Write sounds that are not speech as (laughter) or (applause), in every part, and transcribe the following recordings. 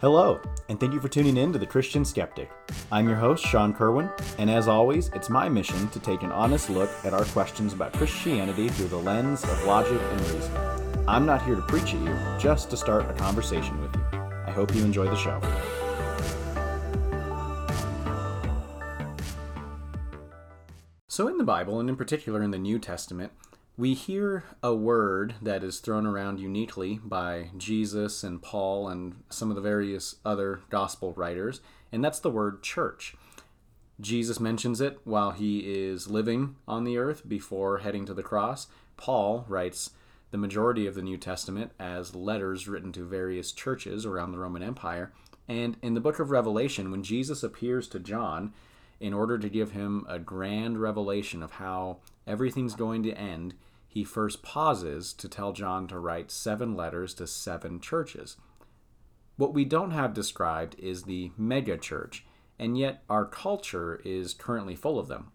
Hello, and thank you for tuning in to The Christian Skeptic. I'm your host, Sean Kerwin, and as always, it's my mission to take an honest look at our questions about Christianity through the lens of logic and reason. I'm not here to preach at you, just to start a conversation with you. I hope you enjoy the show. So, in the Bible, and in particular in the New Testament, we hear a word that is thrown around uniquely by Jesus and Paul and some of the various other gospel writers, and that's the word church. Jesus mentions it while he is living on the earth before heading to the cross. Paul writes the majority of the New Testament as letters written to various churches around the Roman Empire. And in the book of Revelation, when Jesus appears to John in order to give him a grand revelation of how everything's going to end, he first pauses to tell John to write seven letters to seven churches. What we don't have described is the mega church, and yet our culture is currently full of them.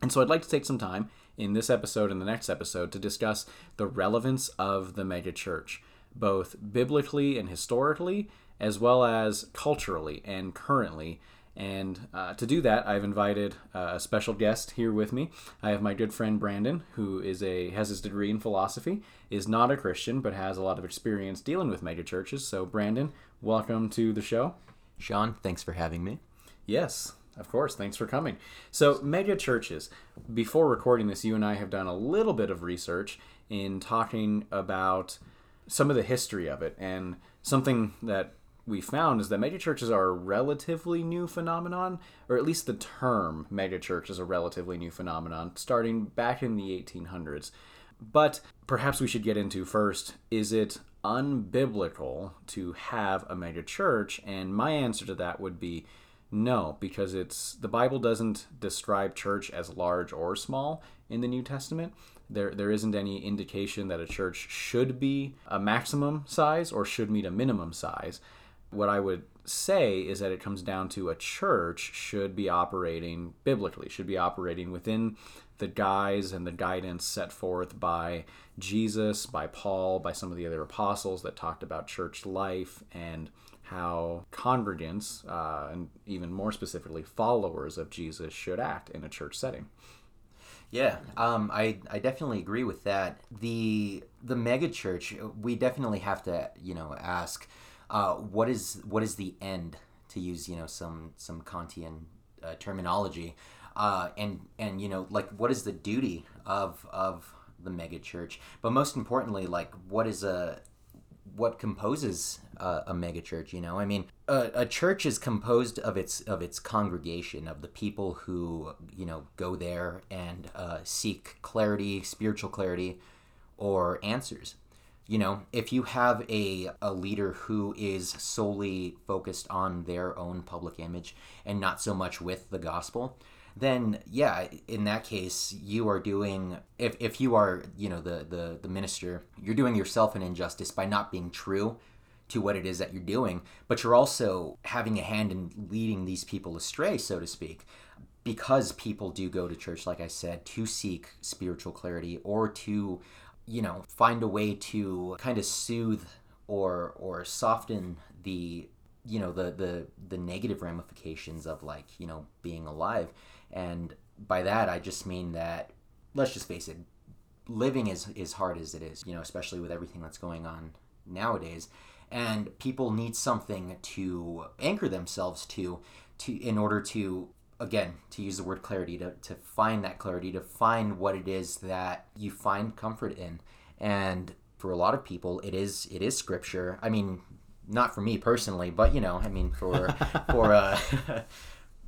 And so I'd like to take some time in this episode and the next episode to discuss the relevance of the mega church, both biblically and historically, as well as culturally and currently, and uh, to do that, I've invited uh, a special guest here with me. I have my good friend Brandon, who is a has his degree in philosophy, is not a Christian, but has a lot of experience dealing with megachurches. So, Brandon, welcome to the show. Sean, thanks for having me. Yes, of course. Thanks for coming. So, mega churches. Before recording this, you and I have done a little bit of research in talking about some of the history of it and something that we found is that megachurches are a relatively new phenomenon, or at least the term megachurch is a relatively new phenomenon, starting back in the 1800s. But perhaps we should get into first is it unbiblical to have a megachurch? And my answer to that would be no, because it's the Bible doesn't describe church as large or small in the New Testament. There, there isn't any indication that a church should be a maximum size or should meet a minimum size what I would say is that it comes down to a church should be operating biblically, should be operating within the guise and the guidance set forth by Jesus, by Paul, by some of the other apostles that talked about church life and how congregants, uh, and even more specifically, followers of Jesus, should act in a church setting. Yeah, um, I, I definitely agree with that. The the megachurch, we definitely have to you know ask uh, what is what is the end to use you know some some Kantian uh, terminology, uh, and and you know like what is the duty of of the megachurch, but most importantly like what is a what composes uh, a megachurch you know? I mean a, a, church is composed of its of its congregation of the people who you know go there and uh, seek clarity spiritual clarity or answers you know if you have a, a leader who is solely focused on their own public image and not so much with the gospel then yeah in that case you are doing if, if you are you know the, the the minister you're doing yourself an injustice by not being true to what it is that you're doing but you're also having a hand in leading these people astray so to speak because people do go to church like i said to seek spiritual clarity or to you know, find a way to kind of soothe or or soften the you know the the the negative ramifications of like you know being alive. And by that i just mean that let's just face it living is is hard as it is you know especially with everything that's going on nowadays. And people need something to anchor themselves to to in order to again to use the word clarity to, to find that clarity to find what it is that you find comfort in. And for a lot of people it is it is scripture. I mean not for me personally but you know i mean for (laughs) for uh, (laughs)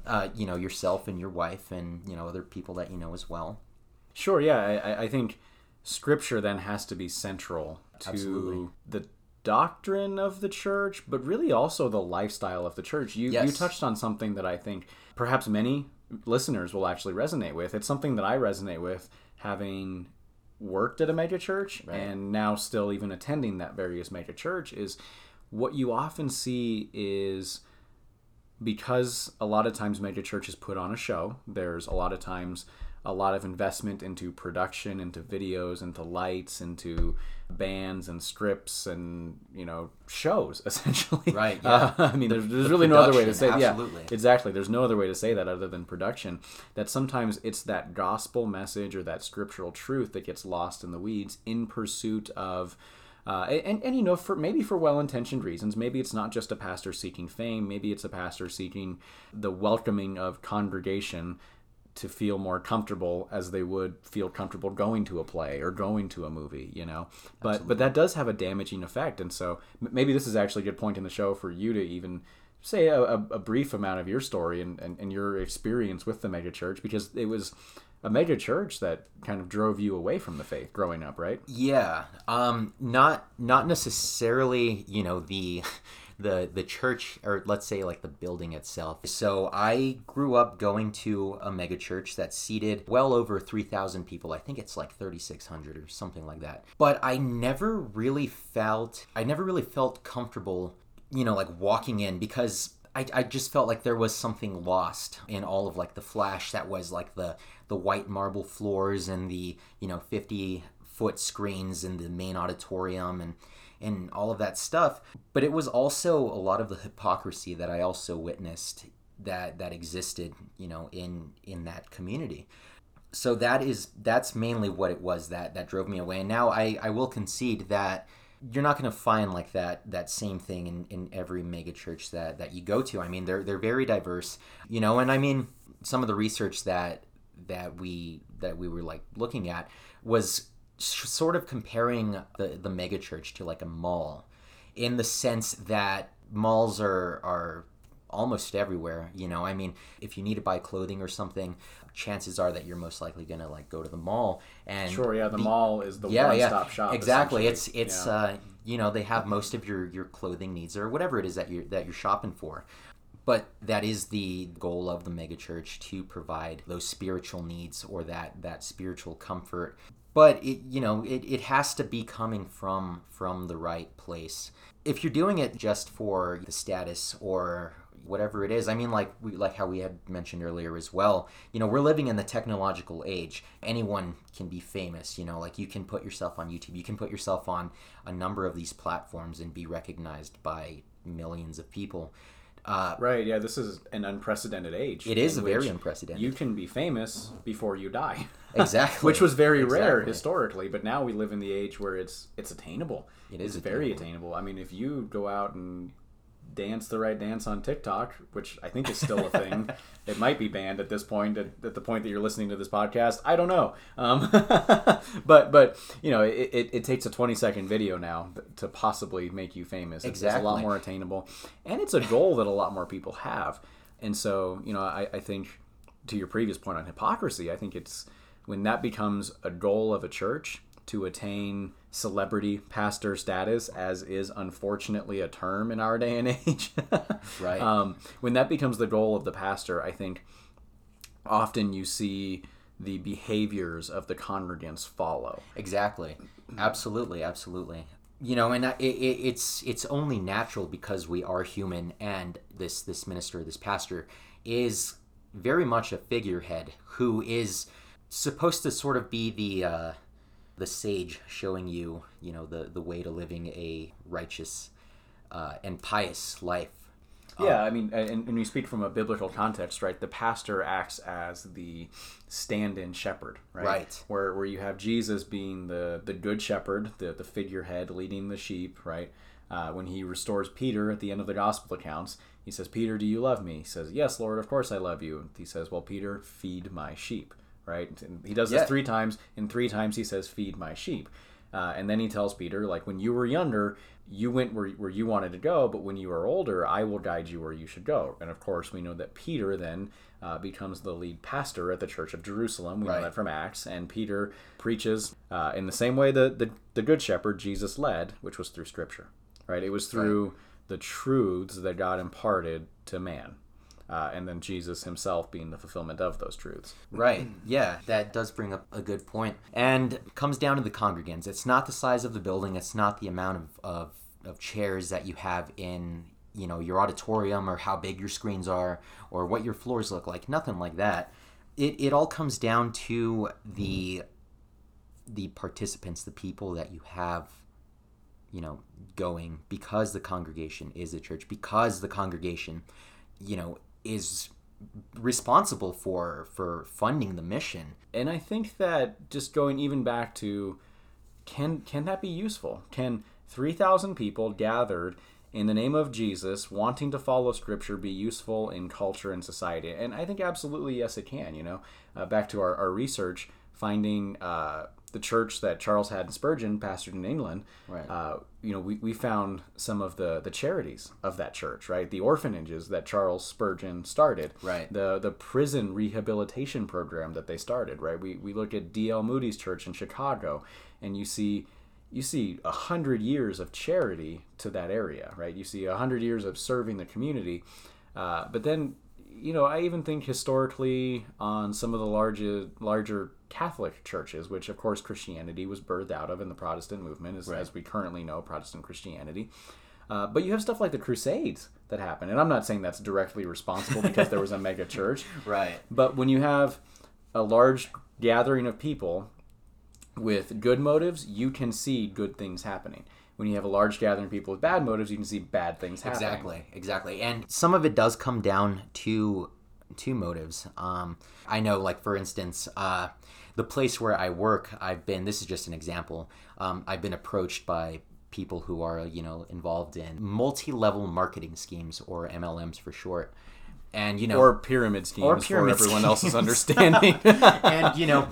uh, you know yourself and your wife and you know other people that you know as well. Sure yeah i, I think scripture then has to be central to Absolutely. the doctrine of the church, but really also the lifestyle of the church. You yes. you touched on something that I think perhaps many listeners will actually resonate with. It's something that I resonate with having worked at a mega church right. and now still even attending that various mega church is what you often see is because a lot of times mega churches put on a show there's a lot of times a lot of investment into production, into videos, into lights, into bands and strips and you know shows (laughs) essentially. Right. Uh, I mean, there's, there's The really no other way to say. absolutely. Yeah. Exactly. There's no other way to say that other than production. That sometimes it's that gospel message or that scriptural truth that gets lost in the weeds in pursuit of. Uh, and, and you know for maybe for well-intentioned reasons maybe it's not just a pastor seeking fame maybe it's a pastor seeking the welcoming of congregation to feel more comfortable as they would feel comfortable going to a play or going to a movie you know? But but that does have a damaging effect and so maybe this is actually a good point in the show for you to even say a, a, a brief amount of your story and, and, and your experience with the megachurch because it was a mega church that kind of drove you away from the faith growing up right? Yeah, um, not not necessarily, you know, the the the church or let's say like the building itself. So I grew up going to a mega church that seated well over 3000 people. I think it's like 3600 or something like that. But I never really felt I never really felt comfortable, you know, like walking in because I, I just felt like there was something lost in all of like the flash that was like the the white marble floors and the you know 50 foot screens in the main auditorium and and all of that stuff but it was also a lot of the hypocrisy that i also witnessed that that existed you know in in that community. So that is that's mainly what it was that that drove me away. And now i i will concede that you're not going to find like that that same thing in, in every mega church that that you go to. I mean they're they're very diverse you know and i mean some of the research that that we that we were like looking at was sort of comparing the the mega church to like a mall in the sense that malls are are almost everywhere you know i mean if you need to buy clothing or something chances are that you're most likely going to like go to the mall and sure yeah the mall is the yeah, yeah, one-stop shop Exactly. It's it's Yeah. uh, you know they have most of your your clothing needs or whatever it is that you're that you're shopping for. But that is the goal of the megachurch to provide those spiritual needs or that that spiritual comfort. But it you know it, it has to be coming from from the right place. If you're doing it just for the status or whatever it is. I mean, like we like how we had mentioned earlier as well. You know, we're living in the technological age. Anyone can be famous. You know, like you can put yourself on YouTube. You can put yourself on a number of these platforms and be recognized by millions of people. Uh, Right, yeah, this is an unprecedented age. it is very unprecedented. You can be famous before you die. (laughs) Exactly. Which was very rare historically, but now we live in the age where it's it's attainable. It is It's very attainable. attainable. I mean, if you go out and dance the right dance on TikTok, which I think is still a thing, (laughs) it might be banned at this point. At, at the point that you're listening to this podcast, I don't know. Um, (laughs) but but you know, it, it, it takes a 20 second video now to possibly make you famous. It's, it's a lot more attainable, and it's a goal that a lot more people have. And so you know, I, I think to your previous point on hypocrisy, I think it's when that becomes a goal of a church to attain celebrity pastor status, as is unfortunately a term in our (laughs) day and age. Right. Um, when that becomes the goal of the pastor, I think often you see the behaviors of the congregants follow. Exactly. Absolutely. Absolutely. You know, and it, it's it's only natural because we are human, and this this minister, this pastor, is very much a figurehead who is supposed to sort of be the uh, the sage showing you, you know, the the way to living a righteous uh, and pious life. Yeah, I mean, and, and we speak from a biblical context, right? The pastor acts as the stand-in shepherd, right? Right. Where where you have Jesus being the the good shepherd, the the figurehead leading the sheep, right? Uh, when he restores Peter at the end of the gospel accounts, he says, "Peter, do you love me?" He says, "Yes, Lord, of course I love you." And he says, "Well, Peter, feed my sheep." Right? And he does this Yeah. three times, and three times he says, "Feed my sheep." Uh, and then he tells Peter, like, when you were younger, you went where, where you wanted to go, but when you are older, I will guide you where you should go. And of course, we know that Peter then uh, becomes the lead pastor at the Church of Jerusalem. We Right. know that from Acts. And Peter preaches uh, in the same way that the, the Good Shepherd Jesus led, which was through Scripture. Right? It was through the truths that God imparted to man. Uh, and then Jesus himself being the fulfillment of those truths. Right. Yeah, that does bring up a good point. And comes down to the congregants. It's not the size of the building, it's not the amount of, of, of chairs that you have in, you know, your auditorium or how big your screens are or what your floors look like. Nothing like that. it, it all comes down to the the participants, the people that you have, you know, going because the congregation is a church, because the congregation, you know, is responsible for for funding the mission. And I think that just going even back to can can that be useful? Can 3000 people gathered in the name of Jesus wanting to follow scripture be useful in culture and society? And I think absolutely yes it can, you know. Uh, back to our, our research finding uh, the church that Charles Haddon Spurgeon pastored in England, Right. uh, you know, we, we found some of the, the charities of that church, right? The orphanages that Charles Spurgeon started, Right. The the prison rehabilitation program that they started, right? We, we look at D.L. Moody's church in Chicago, and you see you see a hundred years of charity to that area, right? You see a hundred years of serving the community, uh, but then you know, I even think historically on some of the larger larger Catholic churches, which of course Christianity was birthed out of in the Protestant movement, as, as we currently know Protestant Christianity. Uh, but you have stuff like the Crusades that happen, and I'm not saying that's directly responsible because there was a mega (laughs) church, Right. but when you have a large gathering of people with good motives, you can see good things happening. When you have a large gathering of people with bad motives, you can see bad things happening. Exactly, exactly. And some of it does come down to to motives. Um, I know, like for instance, uh, the place where I work, I've been. This is just an example. Um, I've been approached by people who are you know involved in multi-level marketing schemes or MLMs for short. And you know, Or pyramid schemes pyramid for everyone else's (laughs) understanding. (laughs) and you know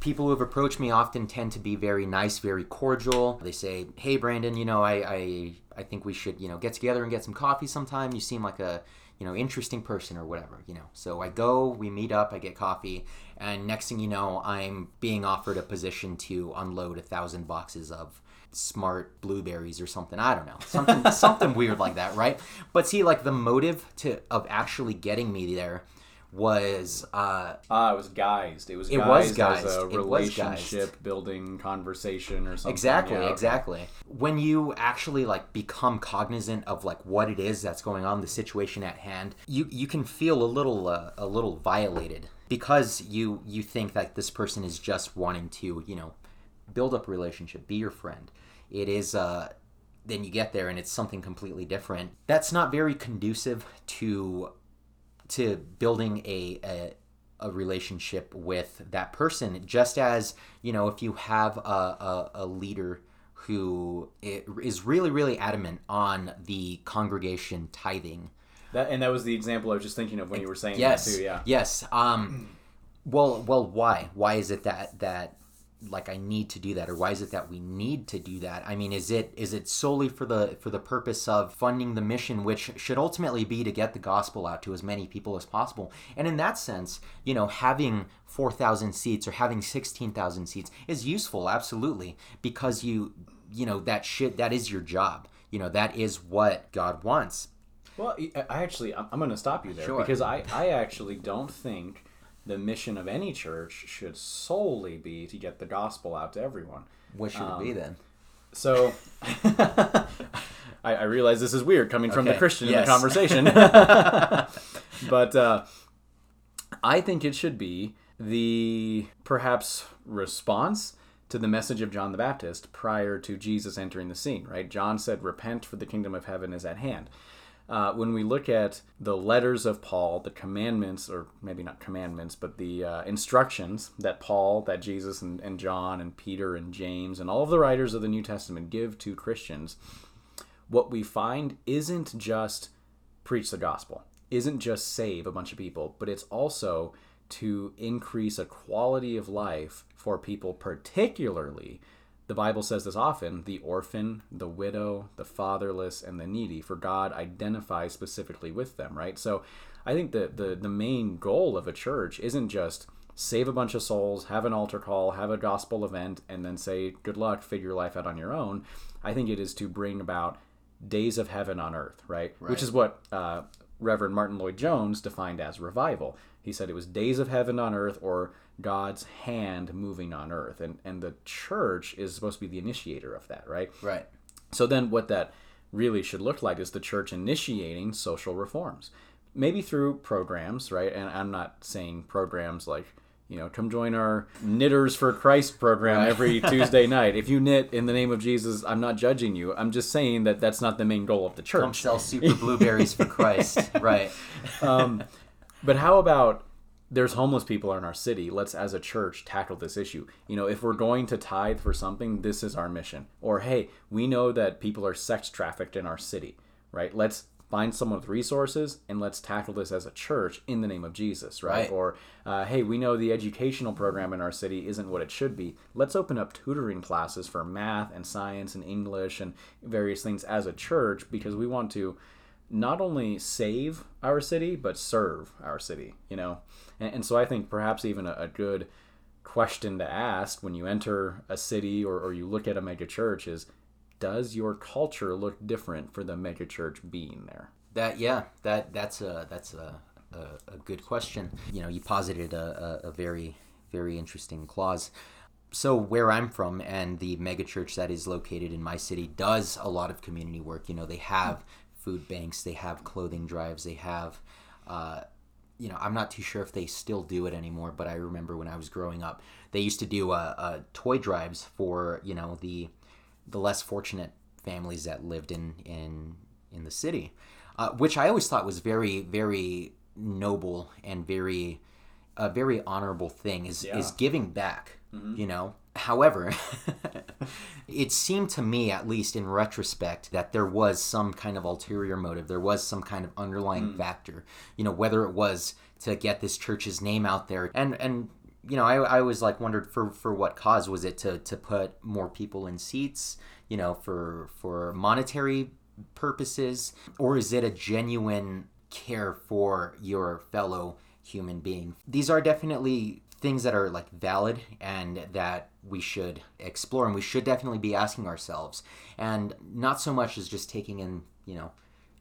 people who have approached me often tend to be very nice very cordial they say hey brandon you know i i, I think we should you know get together and get some coffee sometime you seem like a you know interesting person or whatever you know. So i go we meet up i get coffee and next thing you know i'm being offered a position to unload a thousand boxes of smart blueberries or something i don't know something (laughs) something weird like that right? But see like the motive to of actually getting me there was uh Ah, it was guised. It was It guised, was as a It was guised. relationship building conversation or something. Exactly, Yeah, okay. exactly. When you actually like become cognizant of like what it is that's going on, the situation at hand, you you can feel a little uh, a little violated because you you think that this person is just wanting to you know build up a relationship, be your friend. It is uh then you get there and it's something completely different. That's not very conducive to to building a, a a relationship with that person just as you know if you have a, a, a leader who is really really adamant on the congregation tithing That and that was the example I was just thinking of when you were saying yes that too. Yeah. yes um well well why why is it that that like i need to do that or why is it that we need to do that? I mean is it is it solely for the for the purpose of funding the mission which should ultimately be to get the gospel out to as many people as possible? And in that sense you know having 4000 seats or having 16000 seats is useful absolutely because you you know that shit that is your job. You know that is what god wants. Well, I I actually, I'm I'm going to stop you there Sure. because I, I actually don't think the mission of any church should solely be to get the gospel out to everyone. what should it be then So, (laughs) I, I realize this is weird coming from the Okay, Christian in the conversation, (laughs) but uh, I think it should be the perhaps response to the message of John the Baptist prior to Jesus entering the scene. Right? John said, "Repent, for the kingdom of heaven is at hand." Uh, when we look at the letters of Paul, the commandments, or maybe not commandments, but the uh, instructions that Paul, that Jesus, and, and John, and Peter, and James, and all of the writers of the New Testament give to Christians, what we find isn't just preach the gospel, isn't just save a bunch of people, but it's also to increase a quality of life for people, particularly, the Bible says this often the orphan, the widow, the fatherless, and the needy, for God identifies specifically with them, right? So I think that the, the main goal of a church isn't just save a bunch of souls, have an altar call, have a gospel event, and then say, good luck, figure life out on your own. I think it is to bring about days of heaven on earth, right? Which is what uh, Reverend Martyn Lloyd-Jones defined as revival. He said it was days of heaven on earth or God's hand moving on earth. And, and the church is supposed to be the initiator of that, right? right So then what that really should look like is the church initiating social reforms, maybe through programs, right? And I'm not saying programs like you know, come join our Knitters for Christ program right. every (laughs) Tuesday night. If you knit in the name of Jesus, I'm not judging you. I'm just saying that that's not the main goal of the church. Come sell super blueberries for Christ, (laughs) right? Um, but how about there's homeless people in our city. Let's, as a church, tackle this issue. You know, if we're going to tithe for something, this is our mission. Or, hey, we know that people are sex trafficked in our city, right? Let's find someone with resources and let's tackle this as a church in the name of Jesus, right? right. Or, uh, hey, we know the educational program in our city isn't what it should be. Let's open up tutoring classes for math and science and English and various things as a church because we want to not only save our city, but serve our city, you know? And, and so I think perhaps even a, a, good question to ask when you enter a city or, or you look at a mega church is does your culture look different for the mega church being there? That yeah, that that's a that's a, a, a good question. You know, you posited a, a, a very very interesting clause so where I'm from and the megachurch that is located in my city does a lot of community work. You know, they have food banks, they have clothing drives, they have uh, you know, I'm not too sure if they still do it anymore, but I remember when I was growing up, they used to do uh, uh, toy drives for you know the the less fortunate families that lived in in in the city, uh, which I always thought was very very noble and very a very honorable thing is yeah. is giving back. Mm-hmm. You know, However, (laughs) it seemed to me, at least in retrospect, that there was some kind of ulterior motive. There was some kind of underlying mm. factor. You know, whether it was to get this church's name out there, and and you know, I, I always like wondered for for what cause was it to to put more people in seats? You know, for for monetary purposes, or is it a genuine care for your fellow human being? These are definitely things that are like valid and that we should explore and we should definitely be asking ourselves. And not so much as just taking in you know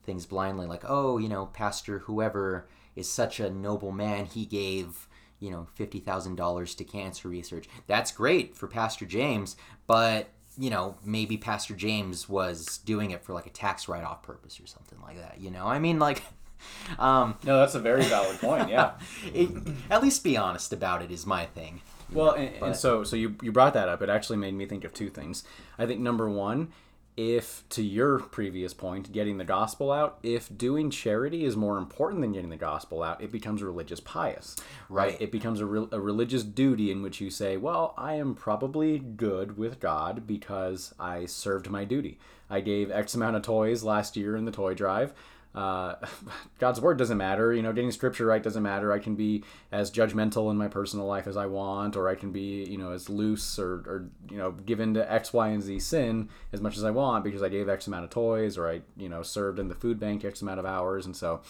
things blindly like oh you know pastor whoever is such a noble man he gave you know $50,000 to cancer research. That's great for pastor James but you know maybe pastor James was doing it for like a tax write-off purpose or something like that you know? I mean like (laughs) um, no, that's a very valid point. Yeah, (laughs) it, at least be honest about it is my thing. Well, and, and, so so you you brought that up. It actually made me think of two things. I think number one, if to your previous point, getting the gospel out, if doing charity is more important than getting the gospel out, it becomes religious pious, right? right? It becomes a, re- a religious duty in which you say, well, I am probably good with God because I served my duty. I gave X amount of toys last year in the toy drive uh, (laughs) God's word doesn't matter. You know, getting scripture right doesn't matter. I can be as judgmental in my personal life as I want, or I can be, you know, as loose or, or you know, given to X, Y, and Z sin as much as I want because I gave X amount of toys or I, you know, served in the food bank X amount of hours. And so,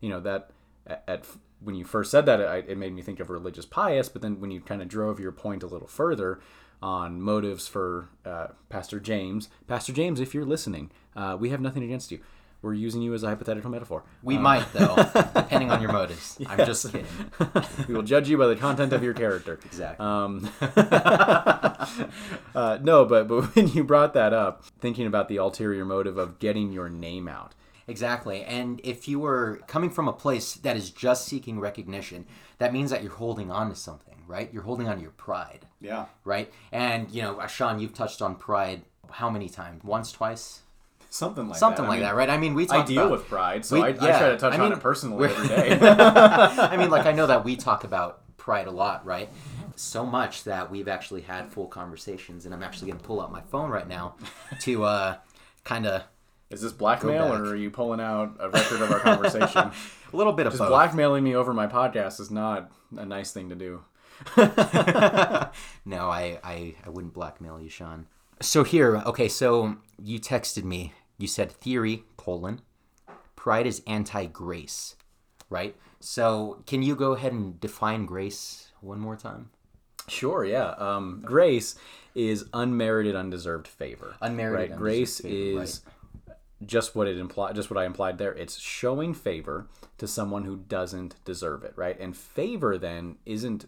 you know, that at, at when you first said that, it, it made me think of religious pious. But then when you kind of drove your point a little further on motives for uh, Pastor James, Pastor James, if you're listening, uh, we have nothing against you we're using you as a hypothetical metaphor. We um, might, though, (laughs) depending on your motives. Yes. (laughs) I'm just kidding. (laughs) we will judge you by the content of your character. Exactly. Um, uh, no, but but when you brought that up, thinking about the ulterior motive of getting your name out. Exactly. And if you were coming from a place that is just seeking recognition, that means that you're holding on to something, right? You're holding on to your pride. Yeah. Right? And, you know, Sean, you've touched on pride how many times? Once, twice? Something like something that. like I mean, that, right? I mean, we talk I deal about, with pride, so we, I, yeah, I, try to touch I mean, on it personally every day. (laughs) (laughs) I mean, like I know that we talk about pride a lot, right? So much that we've actually had full conversations, and I'm actually going to pull out my phone right now to uh, kind of. Is this blackmail, or are you pulling out a record of our conversation? (laughs) a little bit of Just both. blackmailing me over my podcast is not a nice thing to do. no, I, I, I wouldn't blackmail you, Sean. So here, okay, so you texted me. You said theory, colon, pride is anti-grace, right? So can you go ahead and define grace one more time? Sure, yeah. Um, grace is unmerited, undeserved favor. Unmerited, right? Grace favor, is right. just what it implied. Just what I implied there. It's showing favor to someone who doesn't deserve it, right? And favor then isn't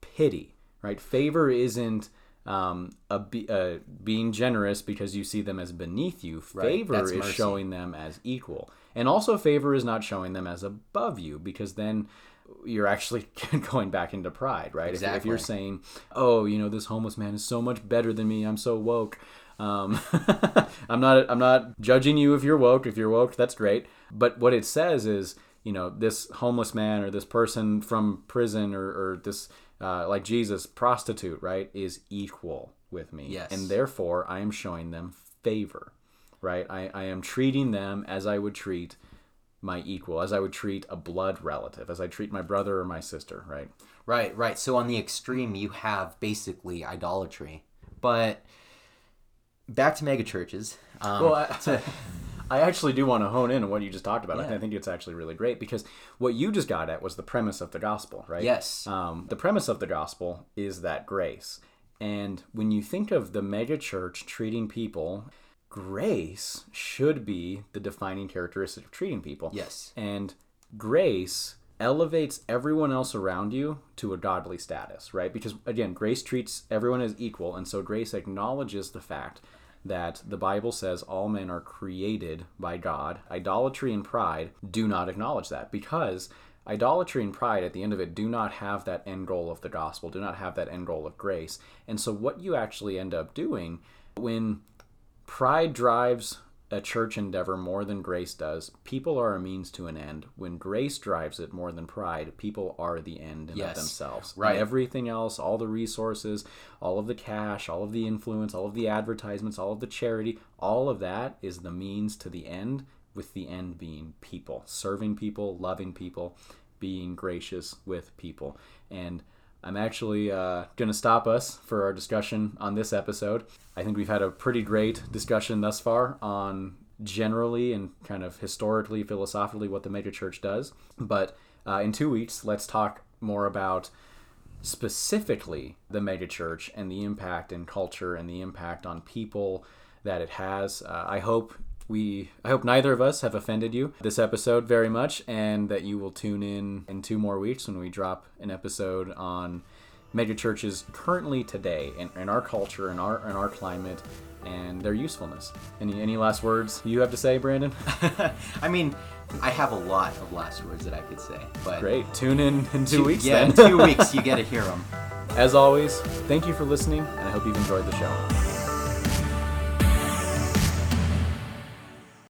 pity, right? Favor isn't um, a be, uh, being generous because you see them as beneath you. Favor that's is mercy. showing them as equal. And also, favor is not showing them as above you because then you're actually (laughs) going back into pride, right? If- If, you're saying, oh, you know, this homeless man is so much better than me, I'm so woke. Um, (laughs) I'm not. I'm not judging you if you're woke. If you're woke, that's great. But what it says is, you know, this homeless man or this person from prison or, or this, uh, like Jesus, prostitute, right, is equal with me. Yes. And therefore, I am showing them favor, right? I, I am treating them as I would treat my equal, as I would treat a blood relative, as I treat my brother or my sister, right? Right, right. So on the extreme, you have basically idolatry. But back to megachurches. Um, Well, I, (laughs) I actually do want to hone in on what you just talked about. I Yeah. I think it's actually really great because what you just got at was the premise of the gospel, right? Yes. Um, the premise of the gospel is that grace. And when you think of the megachurch treating people, grace should be the defining characteristic of treating people. Yes. And grace elevates everyone else around you to a godly status, right? Because again, grace treats everyone as equal, and so grace acknowledges the fact that the Bible says all men are created by God. Idolatry and pride do not acknowledge that because idolatry and pride at the end of it do not have that end goal of the gospel, do not have that end goal of grace. And so what you actually end up doing when pride drives a church endeavor more than grace does. People are a means to an end. When grace drives it more than pride, people are the end in of themselves. Right. Everything else, all the resources, all of the cash, all of the influence, all of the advertisements, all of the charity, all of that is the means to the end, with the end being people, serving people, loving people, being gracious with people. And I'm actually uh, going to stop us for our discussion on this episode. I think we've had a pretty great discussion thus far on generally and kind of historically, philosophically, what the megachurch does. But uh, in two weeks, let's talk more about specifically the megachurch and the impact in culture and the impact on people that it has. Uh, I hope we I hope neither of us have offended you this episode very much and that you will tune in in two more weeks when we drop an episode on megachurches currently today in, in our culture in our in our climate and their usefulness. Any any last words you have to say, Brandon? (laughs) I mean, I have a lot of last words that I could say, but Great. Tune in in two, Two- weeks Yeah, then. in two weeks (laughs) you get to hear them. As always, thank you for listening and I hope you've enjoyed the show.